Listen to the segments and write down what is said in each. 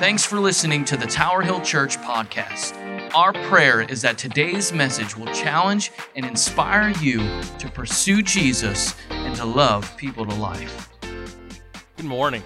Thanks for listening to the Tower Hill Church podcast. Our prayer is that today's message will challenge and inspire you to pursue Jesus and to love people to life. Good morning.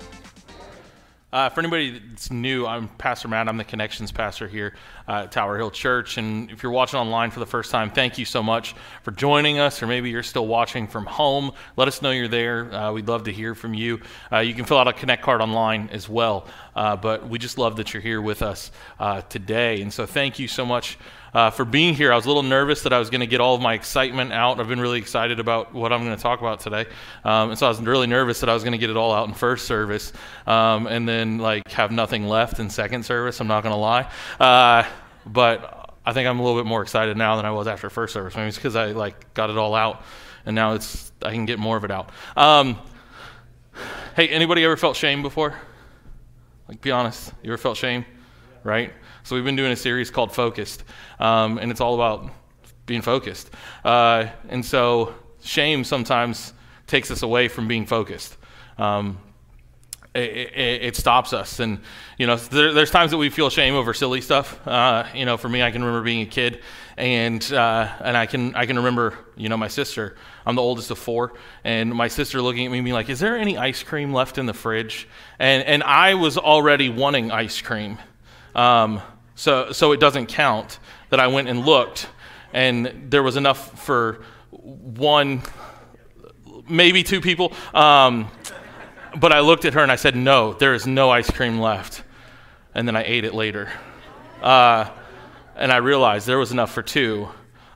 Uh, for anybody that's new, I'm Pastor Matt. I'm the Connections Pastor here at Tower Hill Church. And if you're watching online for the first time, thank you so much for joining us. Or maybe you're still watching from home. Let us know you're there. Uh, we'd love to hear from you. Uh, you can fill out a Connect card online as well. Uh, but we just love that you're here with us uh, today. And so thank you so much uh, for being here. I was a little nervous that I was going to get all of my excitement out. I've been really excited about what I'm going to talk about today. Um, and so I was really nervous that I was going to get it all out in first service um, and then like have nothing left in second service. I'm not going to lie. Uh, but I think I'm a little bit more excited now than I was after first service. Maybe it's because I like got it all out and now it's I can get more of it out. Um, hey, anybody ever felt shame before? Like, be honest. You ever felt shame? Right? So we've been doing a series called Focused, um, and it's all about being focused. Uh, and so shame sometimes takes us away from being focused. Um, it, it, it, stops us, and you know, there, there's times that we feel shame over silly stuff. Uh, you know, for me, I can remember being a kid, and uh, and I can I can remember, you know, my sister. I'm the oldest of four, and my sister looking at me, being like, "Is there any ice cream left in the fridge?" And and I was already wanting ice cream. Um, so, so it doesn't count that I went and looked and there was enough for one, maybe two people. Um, but I looked at her and I said, No, there is no ice cream left. And then I ate it later. Uh, and I realized there was enough for two.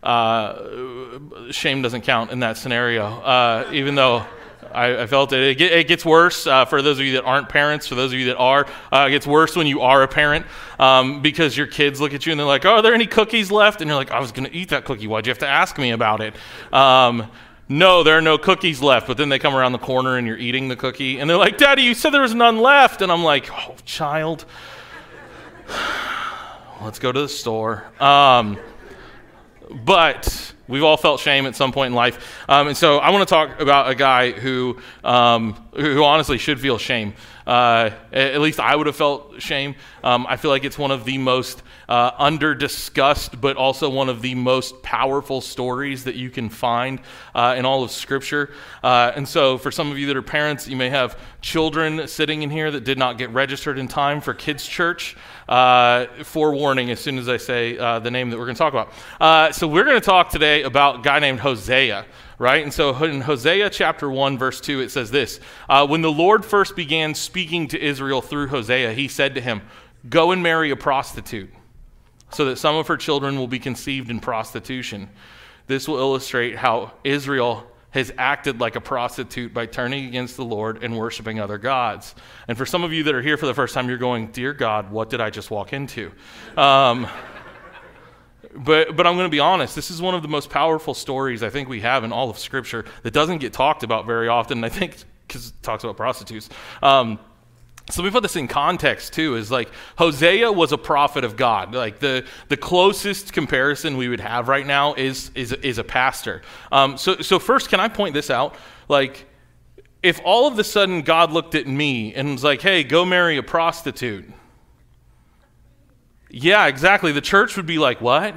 Uh, shame doesn't count in that scenario, uh, even though I, I felt it. It, it gets worse uh, for those of you that aren't parents. For those of you that are, uh, it gets worse when you are a parent um, because your kids look at you and they're like, "Oh, are there any cookies left?" And you're like, "I was going to eat that cookie. Why'd you have to ask me about it?" Um, no, there are no cookies left. But then they come around the corner and you're eating the cookie, and they're like, "Daddy, you said there was none left." And I'm like, "Oh, child, let's go to the store." Um, but We've all felt shame at some point in life. Um, and so I want to talk about a guy who, um, who honestly should feel shame. Uh, at least I would have felt shame. Um, I feel like it's one of the most uh, under discussed, but also one of the most powerful stories that you can find uh, in all of Scripture. Uh, and so, for some of you that are parents, you may have children sitting in here that did not get registered in time for kids' church. Uh, forewarning as soon as I say uh, the name that we're going to talk about. so, we're going to talk today about a guy named Hosea right? And so in Hosea chapter 1, verse 2, it says this uh, When the Lord first began speaking to Israel through Hosea, he said to him, Go and marry a prostitute, so that some of her children will be conceived in prostitution. This will illustrate how Israel has acted like a prostitute by turning against the Lord and worshiping other gods. And for some of you that are here for the first time, you're going, Dear God, what did I just walk into? Um, but, but I'm going to be honest, this is one of the most powerful stories I think we have in all of Scripture that doesn't get talked about very often. I think because it talks about prostitutes. Um, so we put this in context too. Is like Hosea was a prophet of God. Like the the closest comparison we would have right now is is is a pastor. Um, so so first, can I point this out? Like if all of a sudden God looked at me and was like, "Hey, go marry a prostitute," Yeah, exactly. The church would be like, What?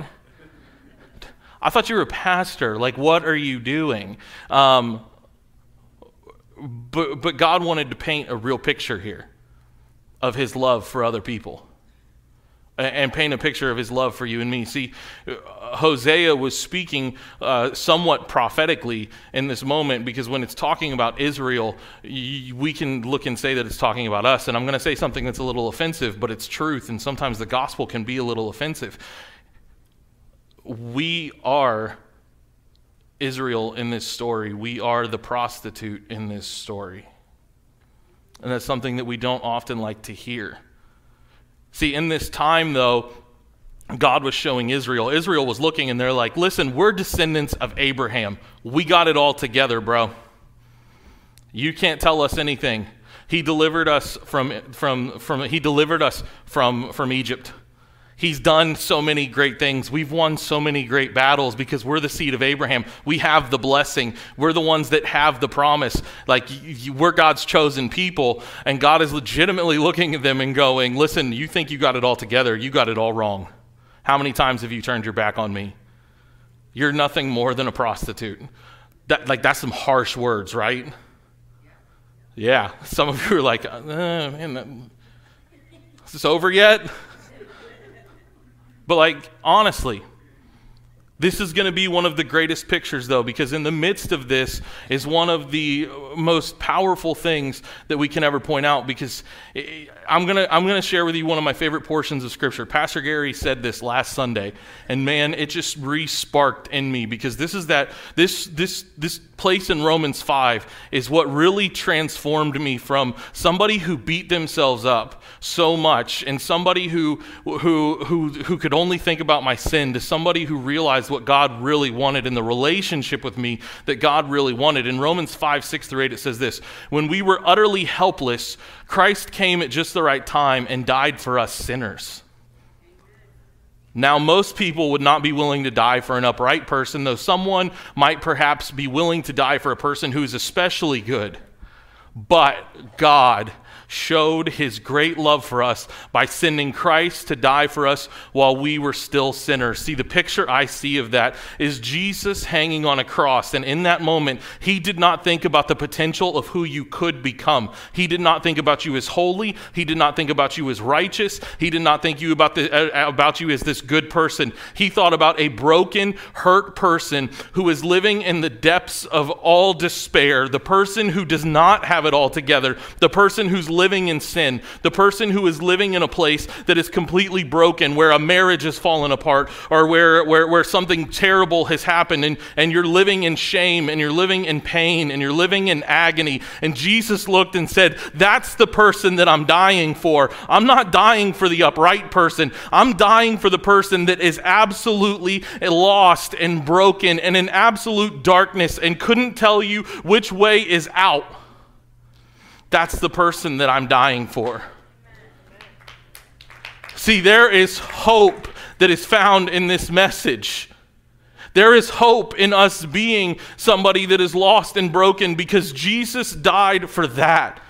I thought you were a pastor. Like, what are you doing? Um, but, but God wanted to paint a real picture here of his love for other people and paint a picture of his love for you and me. See, Hosea was speaking uh, somewhat prophetically in this moment because when it's talking about Israel, we can look and say that it's talking about us. And I'm going to say something that's a little offensive, but it's truth. And sometimes the gospel can be a little offensive. We are Israel in this story, we are the prostitute in this story. And that's something that we don't often like to hear. See, in this time, though, God was showing Israel. Israel was looking and they're like, listen, we're descendants of Abraham. We got it all together, bro. You can't tell us anything. He delivered us from, from, from, he delivered us from, from Egypt. He's done so many great things. We've won so many great battles because we're the seed of Abraham. We have the blessing. We're the ones that have the promise. Like, we're God's chosen people, and God is legitimately looking at them and going, Listen, you think you got it all together. You got it all wrong. How many times have you turned your back on me? You're nothing more than a prostitute. That, like, that's some harsh words, right? Yeah. Some of you are like, uh, man, that, is this over yet? But, like, honestly, this is going to be one of the greatest pictures, though, because in the midst of this is one of the most powerful things that we can ever point out. Because eh, I'm going to I'm going to share with you one of my favorite portions of Scripture. Pastor Gary said this last Sunday, and man, it just re-sparked in me because this is that this this this place in Romans five is what really transformed me from somebody who beat themselves up so much and somebody who who who who could only think about my sin to somebody who realized what God really wanted in the relationship with me that God really wanted. In Romans five six through eight, it says this: When we were utterly helpless. Christ came at just the right time and died for us sinners. Now, most people would not be willing to die for an upright person, though someone might perhaps be willing to die for a person who is especially good. But God showed his great love for us by sending Christ to die for us while we were still sinners. See, the picture I see of that is Jesus hanging on a cross. And in that moment, he did not think about the potential of who you could become. He did not think about you as holy. He did not think about you as righteous. He did not think you about, the, uh, about you as this good person. He thought about a broken, hurt person who is living in the depths of all despair, the person who does not have it all together, the person who's living in sin, the person who is living in a place that is completely broken, where a marriage has fallen apart, or where, where, where something terrible has happened, and, and you're living in shame, and you're living in pain, and you're living in agony. And Jesus looked and said, That's the person that I'm dying for. I'm not dying for the upright person, I'm dying for the person that is absolutely lost and broken and in absolute darkness and couldn't tell you which way is out. That's the person that I'm dying for. See, there is hope that is found in this message. There is hope in us being somebody that is lost and broken because Jesus died for that.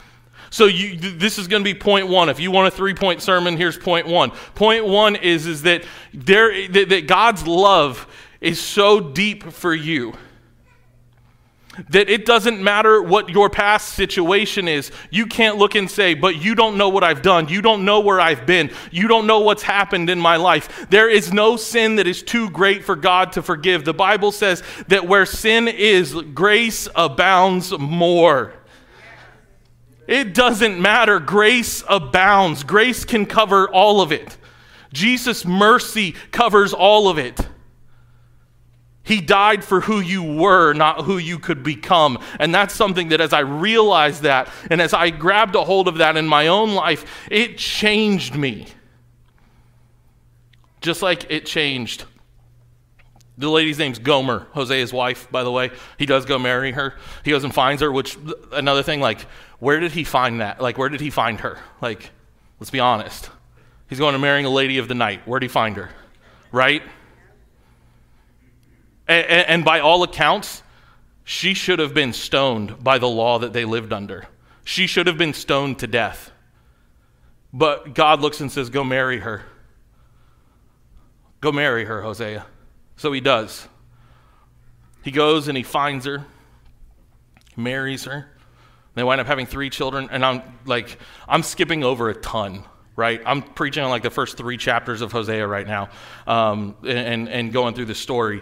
So you, this is going to be point one. If you want a three-point sermon, here's point one. Point one is, is that, there, that, that God's love is so deep for you that it doesn't matter what your past situation is. You can't look and say, but you don't know what I've done. You don't know where I've been. You don't know what's happened in my life. There is no sin that is too great for God to forgive. The Bible says that where sin is, grace abounds more. It doesn't matter. Grace abounds. Grace can cover all of it. Jesus' mercy covers all of it. He died for who you were, not who you could become. And that's something that as I realized that and as I grabbed a hold of that in my own life, it changed me. Just like it changed. The lady's name's Gomer, Hosea's wife, by the way. He does go marry her. He goes and finds her, which, another thing, like, where did he find that? Like, where did he find her? Like, let's be honest. He's going to marrying a lady of the night. Where did he find her? Right? And, and by all accounts, she should have been stoned by the law that they lived under. She should have been stoned to death. But God looks and says, Go marry her. Go marry her, Hosea. So he does. He goes and he finds her, marries her. They wind up having three children, and I'm like, I'm skipping over a ton, right? I'm preaching on like the first three chapters of Hosea right now, um, and, and going through the story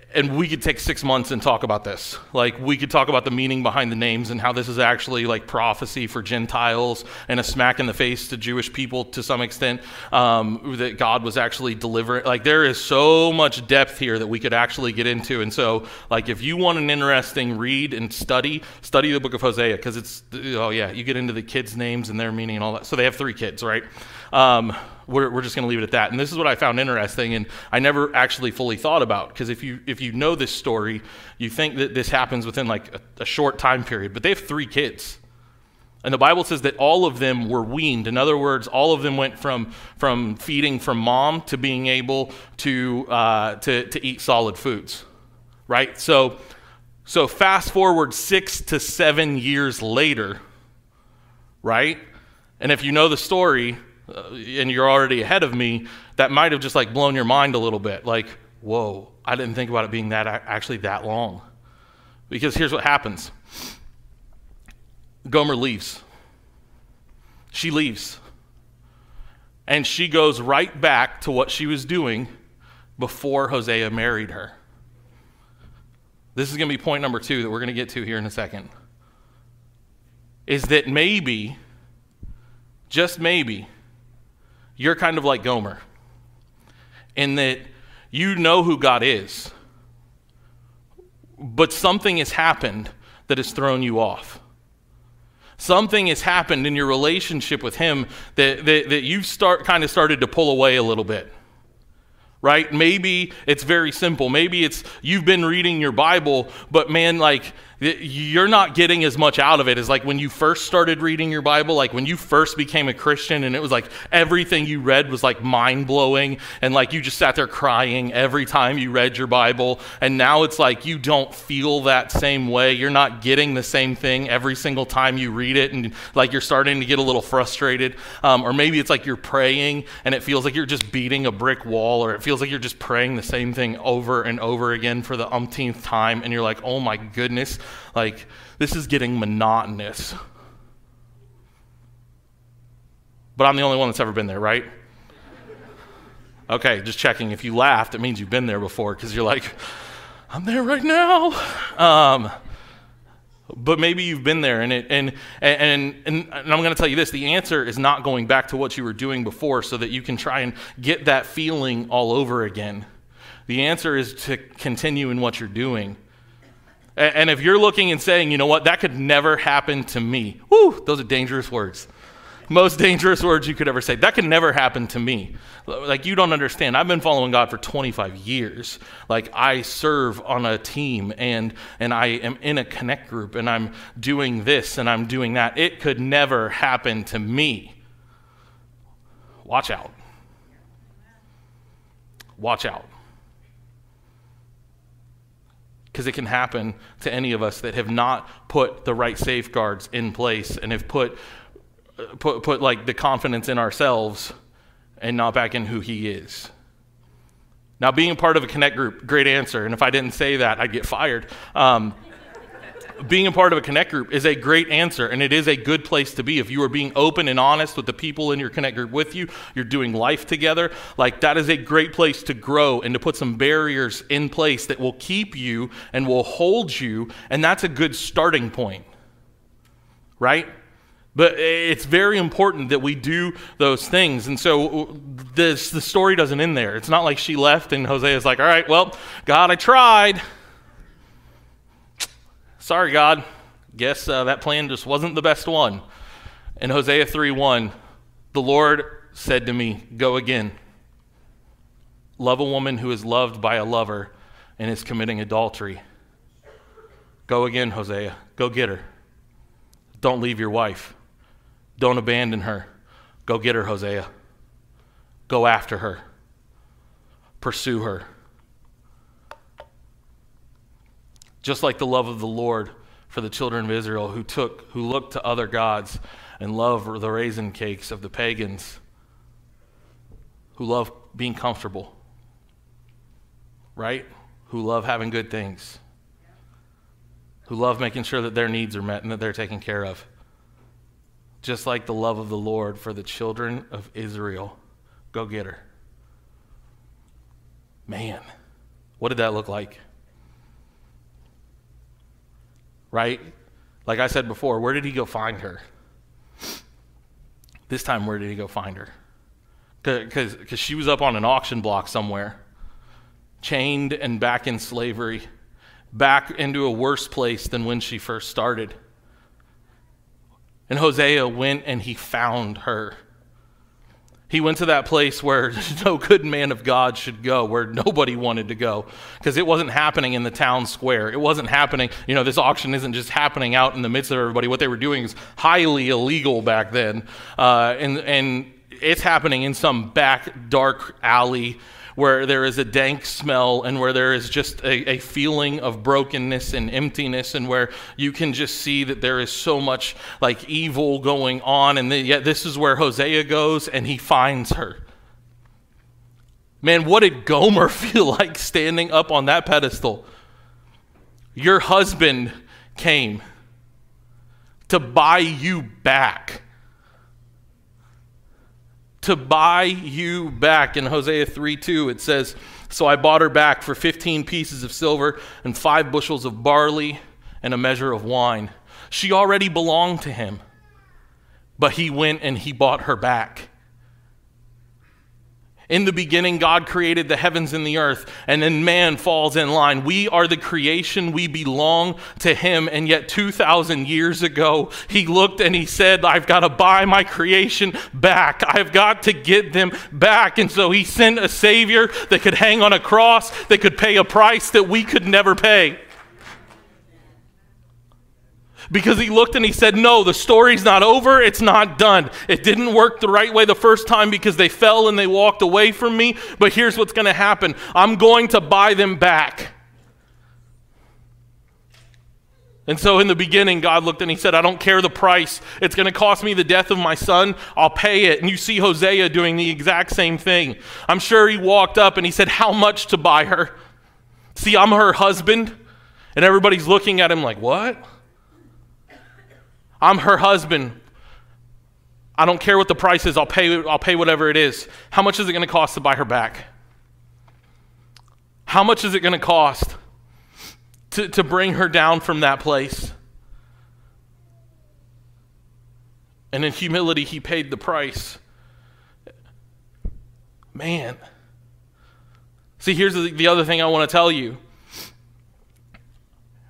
and we could take six months and talk about this. Like, we could talk about the meaning behind the names and how this is actually like prophecy for Gentiles and a smack in the face to Jewish people to some extent um, that God was actually delivering. Like, there is so much depth here that we could actually get into. And so, like, if you want an interesting read and study, study the book of Hosea because it's, oh, yeah, you get into the kids' names and their meaning and all that. So, they have three kids, right? Um, we're, we're just going to leave it at that. And this is what I found interesting, and I never actually fully thought about because if you if you know this story, you think that this happens within like a, a short time period, but they have three kids. And the Bible says that all of them were weaned. In other words, all of them went from, from feeding from mom to being able to, uh, to, to eat solid foods, right? So, so fast forward six to seven years later, right? And if you know the story uh, and you're already ahead of me, that might have just like blown your mind a little bit. Like, whoa, I didn't think about it being that actually that long. Because here's what happens Gomer leaves. She leaves. And she goes right back to what she was doing before Hosea married her. This is going to be point number two that we're going to get to here in a second. Is that maybe, just maybe, you're kind of like Gomer in that you know who God is, but something has happened that has thrown you off. Something has happened in your relationship with Him that, that, that you've start, kind of started to pull away a little bit. Right? Maybe it's very simple. Maybe it's you've been reading your Bible, but man, like you're not getting as much out of it as like when you first started reading your Bible, like when you first became a Christian and it was like everything you read was like mind blowing and like you just sat there crying every time you read your Bible. And now it's like you don't feel that same way. You're not getting the same thing every single time you read it and like you're starting to get a little frustrated. Um, or maybe it's like you're praying and it feels like you're just beating a brick wall or it feels like you're just praying the same thing over and over again for the umpteenth time and you're like, oh my goodness like, this is getting monotonous. But I'm the only one that's ever been there, right? Okay, just checking. If you laughed, it means you've been there before because you're like, I'm there right now. Um, but maybe you've been there, and, it, and, and, and, and I'm going to tell you this the answer is not going back to what you were doing before so that you can try and get that feeling all over again. The answer is to continue in what you're doing. And if you're looking and saying, you know what, that could never happen to me, whoo, those are dangerous words. Most dangerous words you could ever say. That could never happen to me. Like, you don't understand. I've been following God for 25 years. Like, I serve on a team and, and I am in a connect group and I'm doing this and I'm doing that. It could never happen to me. Watch out. Watch out because it can happen to any of us that have not put the right safeguards in place and have put, put, put like the confidence in ourselves and not back in who he is. Now, being a part of a connect group, great answer. And if I didn't say that, I'd get fired. Um, being a part of a connect group is a great answer and it is a good place to be if you are being open and honest with the people in your connect group with you you're doing life together like that is a great place to grow and to put some barriers in place that will keep you and will hold you and that's a good starting point right but it's very important that we do those things. And so this, the story doesn't end there. It's not like she left and Hosea is like, all right, well, God, I tried. Sorry, God. Guess uh, that plan just wasn't the best one. In Hosea 3 1, the Lord said to me, Go again. Love a woman who is loved by a lover and is committing adultery. Go again, Hosea. Go get her. Don't leave your wife. Don't abandon her. Go get her, Hosea. Go after her. Pursue her. Just like the love of the Lord for the children of Israel who took who looked to other gods and loved the raisin cakes of the pagans who love being comfortable right? Who love having good things. Who love making sure that their needs are met and that they're taken care of. Just like the love of the Lord for the children of Israel. Go get her. Man what did that look like right? Like I said before, where did he go find her? This time, where did he go find her? Because she was up on an auction block somewhere, chained and back in slavery, back into a worse place than when she first started. And Hosea went and he found her. He went to that place where no good man of God should go, where nobody wanted to go, because it wasn't happening in the town square. It wasn't happening, you know, this auction isn't just happening out in the midst of everybody. What they were doing is highly illegal back then. Uh, and, and it's happening in some back dark alley where there is a dank smell and where there is just a, a, feeling of brokenness and emptiness and where you can just see that there is so much like evil going on and yet this is where hosea goes and he finds her. Man what did gomer feel like standing up on that pedestal? Your husband came to buy you back to buy you back. In Hosea 3 2, it says, So I bought her back for 15 pieces of silver and five bushels of barley and a measure of wine. She already belonged to him, but he went and he bought her back. In the beginning, God created the heavens and the earth, and then man falls in line. We are the creation, we belong to Him. And yet, 2,000 years ago, He looked and He said, I've got to buy my creation back. I've got to get them back. And so He sent a Savior that could hang on a cross, that could pay a price that we could never pay because he looked and he said, No, the story's not over. It's not done. It didn't work the right way the first time because they fell and they walked away from me. But here's what's going to happen I'm going to buy them back. And so in the beginning, God looked and he said, I don't care the price. It's going to cost me the death of my son. I'll pay it. And you see Hosea doing the exact same thing. I'm sure he walked up and he said, How much to buy her? See, I'm her husband. And everybody's looking at him like, What? I'm her husband. I don't care what the price is. I'll pay, I'll pay whatever it is. How much is it going to cost to buy her back? How much is it going to cost to, to bring her down from that place? And in humility, he paid the price. Man. See, here's the, the other thing I want to tell you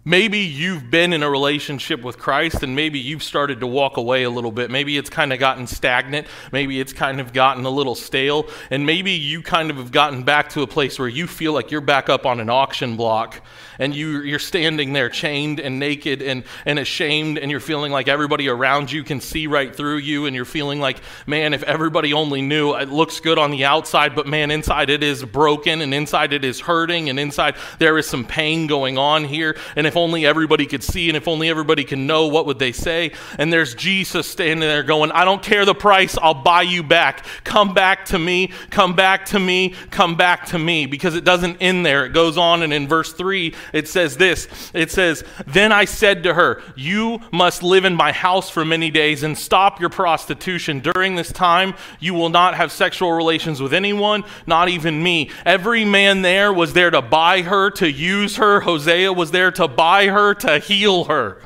Maybe you've been in a relationship with Christ and maybe you've started to walk away a little bit. Maybe it's kind of gotten stagnant. Maybe it's kind of gotten a little stale. And maybe you kind of have gotten back to a place where you feel like you're back up on an auction block and you, you're standing there chained and naked and, and ashamed and you're feeling like everybody around you can see right through you and you're feeling like, man, if everybody only knew, it looks good on the outside, but man, inside it is broken and inside it is hurting and inside there is some pain going on here. And if only everybody could see and if only everybody can know, what would they say? And there's Jesus standing there going, I don't care the price, I'll buy you back. Come back to me, come back to me, come back to me. Because it doesn't end there. It goes on, and in verse 3, it says this It says, Then I said to her, You must live in my house for many days and stop your prostitution. During this time, you will not have sexual relations with anyone, not even me. Every man there was there to buy her, to use her. Hosea was there to buy buy her, to heal her.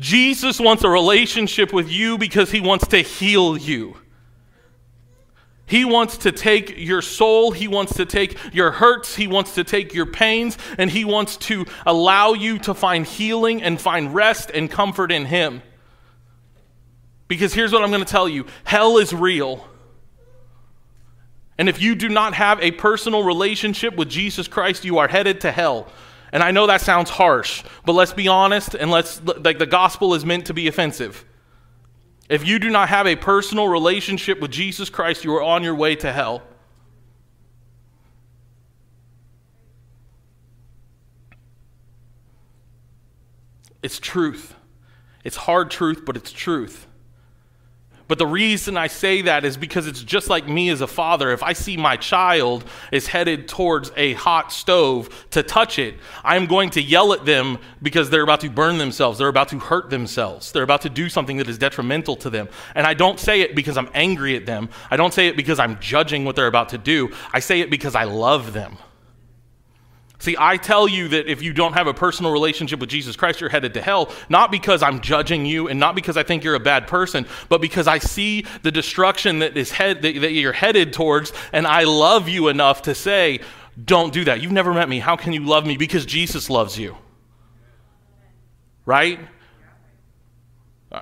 Jesus wants a relationship with you because he wants to heal you. He wants to take your soul, he wants to take your hurts, he wants to take your pains, and he wants to allow you to find healing and find rest and comfort in him. Because here's what I'm going to tell you hell is real. And if you do not have a personal relationship with Jesus Christ, you are headed to hell. And I know that sounds harsh, but let's be honest and let's like the gospel is meant to be offensive. If you do not have a personal relationship with Jesus Christ, you are on your way to hell. It's truth. It's hard truth, but it's truth. But the reason I say that is because it's just like me as a father. If I see my child is headed towards a hot stove to touch it, I'm going to yell at them because they're about to burn themselves. They're about to hurt themselves. They're about to do something that is detrimental to them. And I don't say it because I'm angry at them. I don't say it because I'm judging what they're about to do. I say it because I love them. See, I tell you that if you don't have a personal relationship with Jesus Christ, you're headed to hell, not because I'm judging you and not because I think you're a bad person, but because I see the destruction that is head that, that you're headed towards, and I love you enough to say, don't do that. You've never met me. How can you love me? Because Jesus loves you. Right? Uh,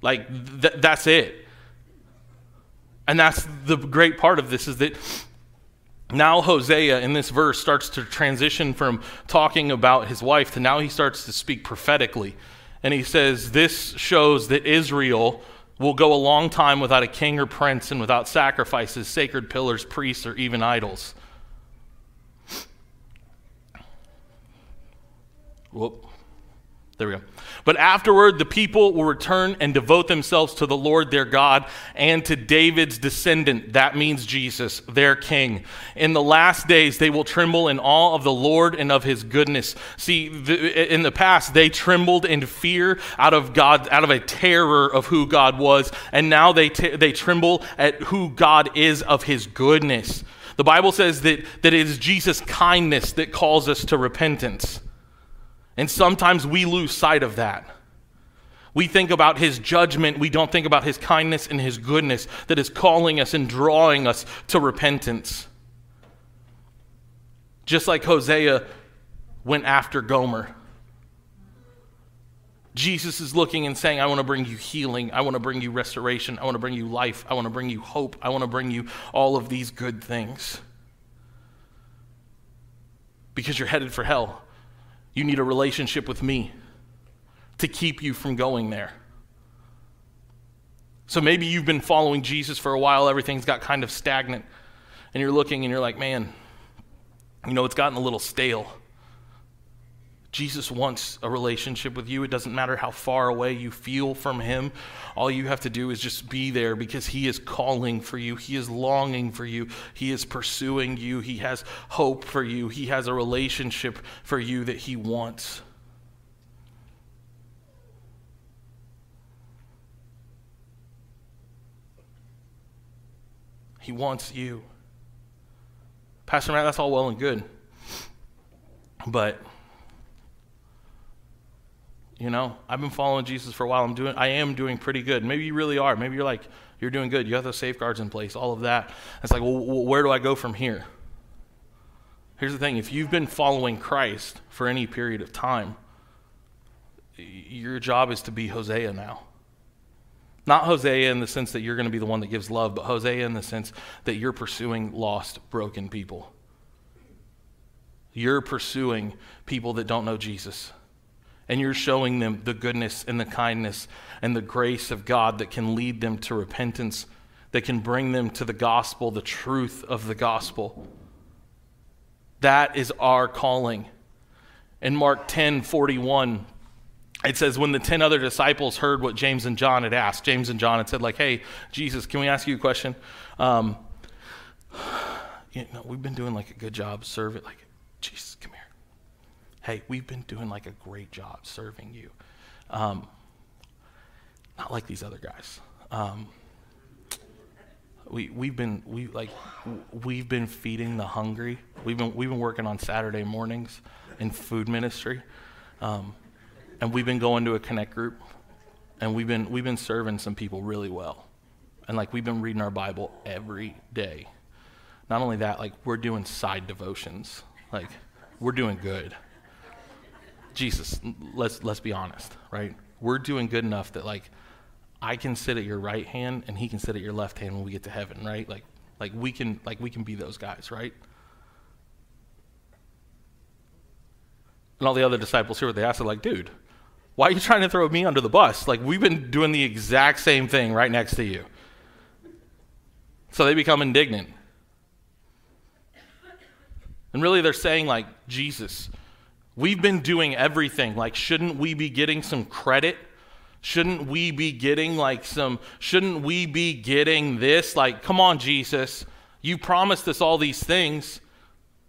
like, th- that's it. And that's the great part of this is that now Hosea in this verse starts to transition from talking about his wife to now he starts to speak prophetically. And he says, This shows that Israel will go a long time without a king or prince and without sacrifices, sacred pillars, priests, or even idols. Whoop. There we go. But afterward, the people will return and devote themselves to the Lord their God and to David's descendant. That means Jesus, their king. In the last days, they will tremble in awe of the Lord and of his goodness. See, in the past, they trembled in fear out of God, out of a terror of who God was. And now they, t- they tremble at who God is of his goodness. The Bible says that, that it is Jesus' kindness that calls us to repentance. And sometimes we lose sight of that. We think about his judgment, we don't think about his kindness and his goodness that is calling us and drawing us to repentance. Just like Hosea went after Gomer. Jesus is looking and saying, I want to bring you healing. I want to bring you restoration. I want to bring you life. I want to bring you hope. I want to bring you all of these good things. Because you're headed for hell. You need a relationship with me to keep you from going there. So maybe you've been following Jesus for a while, everything's got kind of stagnant, and you're looking and you're like, man, you know, it's gotten a little stale. Jesus wants a relationship with you. It doesn't matter how far away you feel from Him. All you have to do is just be there because He is calling for you. He is longing for you. He is pursuing you. He has hope for you. He has a relationship for you that He wants. He wants you. Pastor Matt, that's all well and good. But you know, I've been following Jesus for a while. I'm doing, I am doing pretty good. Maybe you really are. Maybe you're like, you're doing good. You have those safeguards in place, all of that. It's like, well, where do I go from here? Here's the thing if you've been following Christ for any period of time, your job is to be Hosea now. Not Hosea in the sense that you're going to be the one that gives love, but Hosea in the sense that you're pursuing lost, broken people. You're pursuing people that don't know Jesus and you're showing them the goodness and the kindness and the grace of God that can lead them to repentance, that can bring them to the gospel, the truth of the gospel. That is our calling. In Mark 10 41, it says, When the 10 other disciples heard what James and John had asked, James and John had said, like, hey, Jesus, can we ask you a question? Um, you know, we've been doing like a good job serving, like, Jesus, come hey, we've been doing like a great job serving you. Um, not like these other guys. Um, we we've been we like we've been feeding the hungry. We've been we've been working on Saturday mornings in food ministry, um, and we've been going to a connect group, and we've been we've been serving some people really well, and like we've been reading our Bible every day. Not only that, like we're doing side devotions. Like we're doing good. Jesus, let's let's be honest, right? We're doing good enough that like I can sit at your right hand and he can sit at your left hand when we get to heaven, right? Like like we can like we can be those guys, right? And all the other disciples here, what they asked, like, dude, why are you trying to throw me under the bus? Like, we've been doing the exact same thing right next to you. So they become indignant. And really, they're saying, like, Jesus, We've been doing everything. Like, shouldn't we be getting some credit? Shouldn't we be getting like some, shouldn't we be getting this? Like, come on, Jesus. You promised us all these things.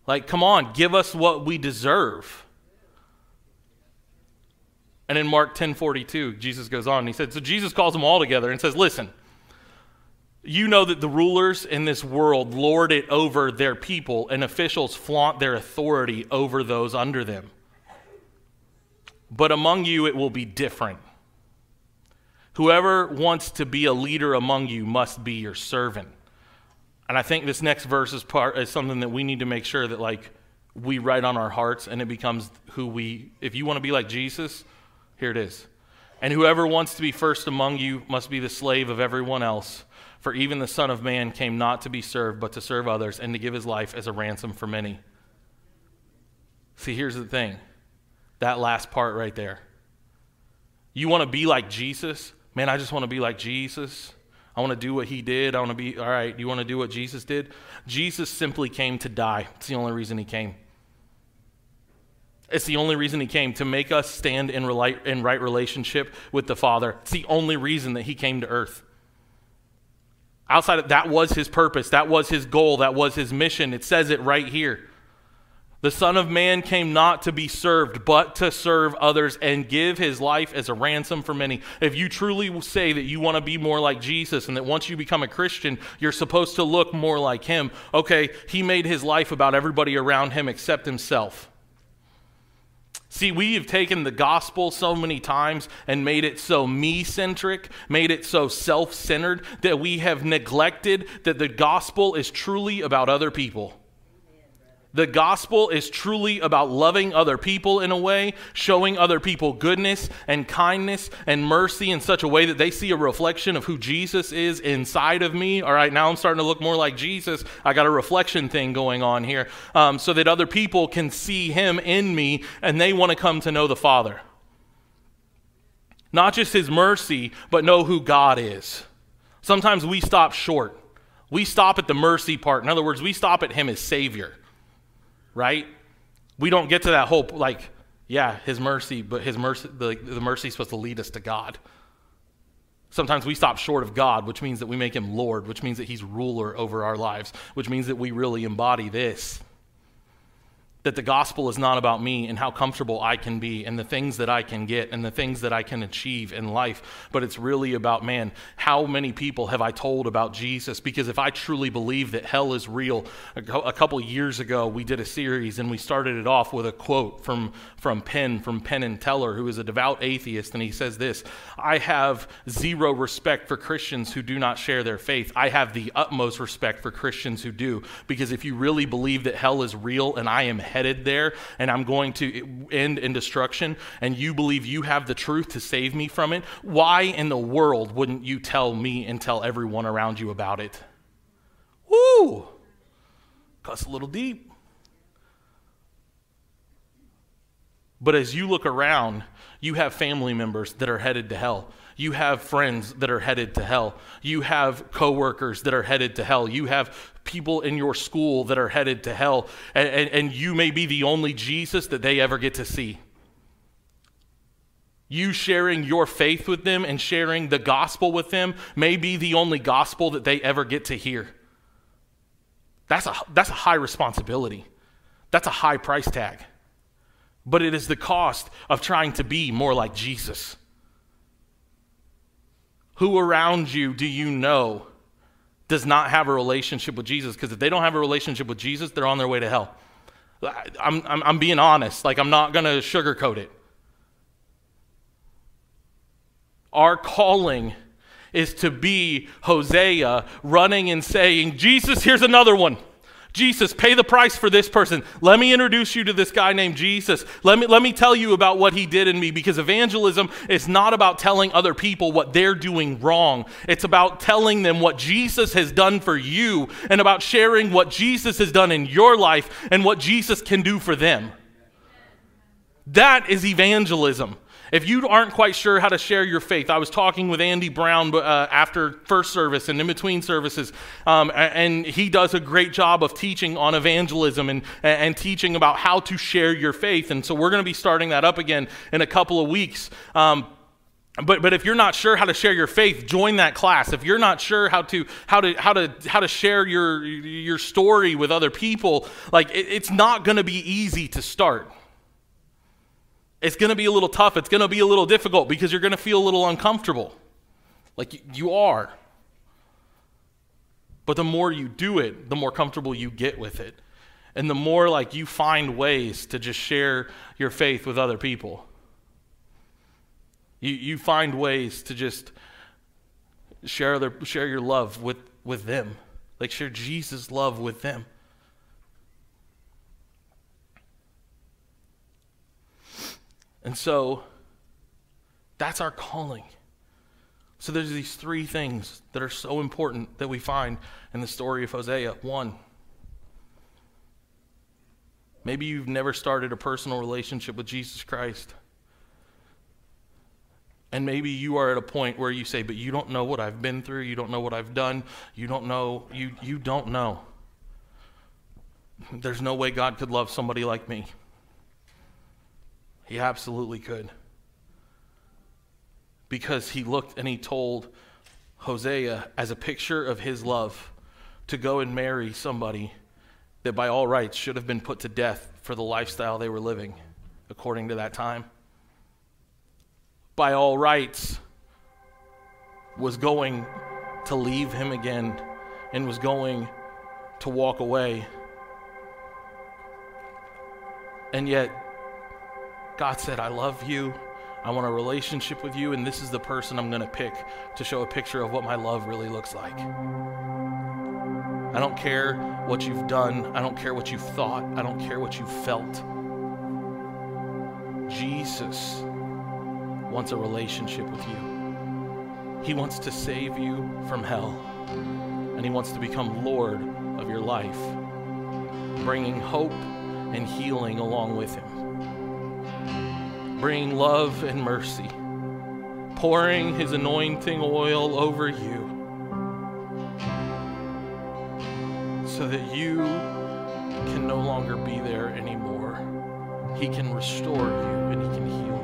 Like, come on, give us what we deserve. And in Mark 10 42, Jesus goes on and he said, So Jesus calls them all together and says, Listen, you know that the rulers in this world lord it over their people, and officials flaunt their authority over those under them. But among you it will be different. Whoever wants to be a leader among you must be your servant. And I think this next verse is part is something that we need to make sure that like we write on our hearts and it becomes who we if you want to be like Jesus, here it is. And whoever wants to be first among you must be the slave of everyone else. For even the Son of Man came not to be served, but to serve others, and to give his life as a ransom for many. See, here's the thing that last part right there. You want to be like Jesus? Man, I just want to be like Jesus. I want to do what he did. I want to be, all right, you want to do what Jesus did? Jesus simply came to die. It's the only reason he came. It's the only reason he came, to make us stand in, in right relationship with the Father. It's the only reason that he came to earth. Outside of that was his purpose, that was his goal, that was his mission. It says it right here. The Son of Man came not to be served, but to serve others and give his life as a ransom for many. If you truly say that you want to be more like Jesus and that once you become a Christian, you're supposed to look more like him, okay, he made his life about everybody around him except himself. See, we have taken the gospel so many times and made it so me centric, made it so self centered, that we have neglected that the gospel is truly about other people. The gospel is truly about loving other people in a way, showing other people goodness and kindness and mercy in such a way that they see a reflection of who Jesus is inside of me. All right, now I'm starting to look more like Jesus. I got a reflection thing going on here um, so that other people can see him in me and they want to come to know the Father. Not just his mercy, but know who God is. Sometimes we stop short. We stop at the mercy part. In other words, we stop at him as Savior right? We don't get to that hope like, yeah, his mercy, but his mercy, the, the mercy is supposed to lead us to God. Sometimes we stop short of God, which means that we make him Lord, which means that he's ruler over our lives, which means that we really embody this that the gospel is not about me and how comfortable I can be and the things that I can get and the things that I can achieve in life, but it's really about, man, how many people have I told about Jesus? Because if I truly believe that hell is real, a couple years ago we did a series and we started it off with a quote from, from Penn, from Penn and Teller, who is a devout atheist, and he says this I have zero respect for Christians who do not share their faith. I have the utmost respect for Christians who do, because if you really believe that hell is real and I am headed there and I'm going to end in destruction, and you believe you have the truth to save me from it, why in the world wouldn't you tell me and tell everyone around you about it? Woo! Cuss a little deep. But as you look around, you have family members that are headed to hell. You have friends that are headed to hell. You have coworkers that are headed to hell. You have people in your school that are headed to hell. And, and, and you may be the only Jesus that they ever get to see. You sharing your faith with them and sharing the gospel with them may be the only gospel that they ever get to hear. That's a, that's a high responsibility. That's a high price tag. But it is the cost of trying to be more like Jesus. Who around you do you know does not have a relationship with Jesus? Because if they don't have a relationship with Jesus, they're on their way to hell. I'm, I'm, I'm being honest. Like, I'm not going to sugarcoat it. Our calling is to be Hosea running and saying, Jesus, here's another one. Jesus, pay the price for this person. Let me introduce you to this guy named Jesus. Let me, let me tell you about what he did in me because evangelism is not about telling other people what they're doing wrong. It's about telling them what Jesus has done for you and about sharing what Jesus has done in your life and what Jesus can do for them. That is evangelism. If you aren't quite sure how to share your faith, I was talking with Andy Brown uh, after first service and in between services, um, and he does a great job of teaching on evangelism and, and teaching about how to share your faith. And so we're going to be starting that up again in a couple of weeks. Um, but, but if you're not sure how to share your faith, join that class. If you're not sure how to, how to, how to, how to share your, your story with other people, like it, it's not going to be easy to start. It's going to be a little tough. It's going to be a little difficult because you're going to feel a little uncomfortable. Like you are. But the more you do it, the more comfortable you get with it. And the more like you find ways to just share your faith with other people. You, you find ways to just share, their, share your love with, with them. Like share Jesus' love with them. And so, That's our calling. So there's these three things that are so important that we find in the story of Hosea. One, maybe you've never started a personal relationship with Jesus Christ. And maybe you are at a point where you say, but you don't know what I've been through, you don't know what I've done, you don't know, you, you don't know. There's no way God could love somebody like me. He absolutely could because he looked and he told Hosea as a picture of his love to go and marry somebody that by all rights should have been put to death for the lifestyle they were living according to that time. By all rights, was going to leave him again and was going to walk away. And yet, God said, I love you. I want a relationship with you, and this is the person I'm going to pick to show a picture of what my love really looks like. I don't care what you've done. I don't care what you've thought. I don't care what you've felt. Jesus wants a relationship with you. He wants to save you from hell, and He wants to become Lord of your life, bringing hope and healing along with Him bringing love and mercy, pouring his anointing oil over you so that you can no longer be there anymore. He can restore you and he can heal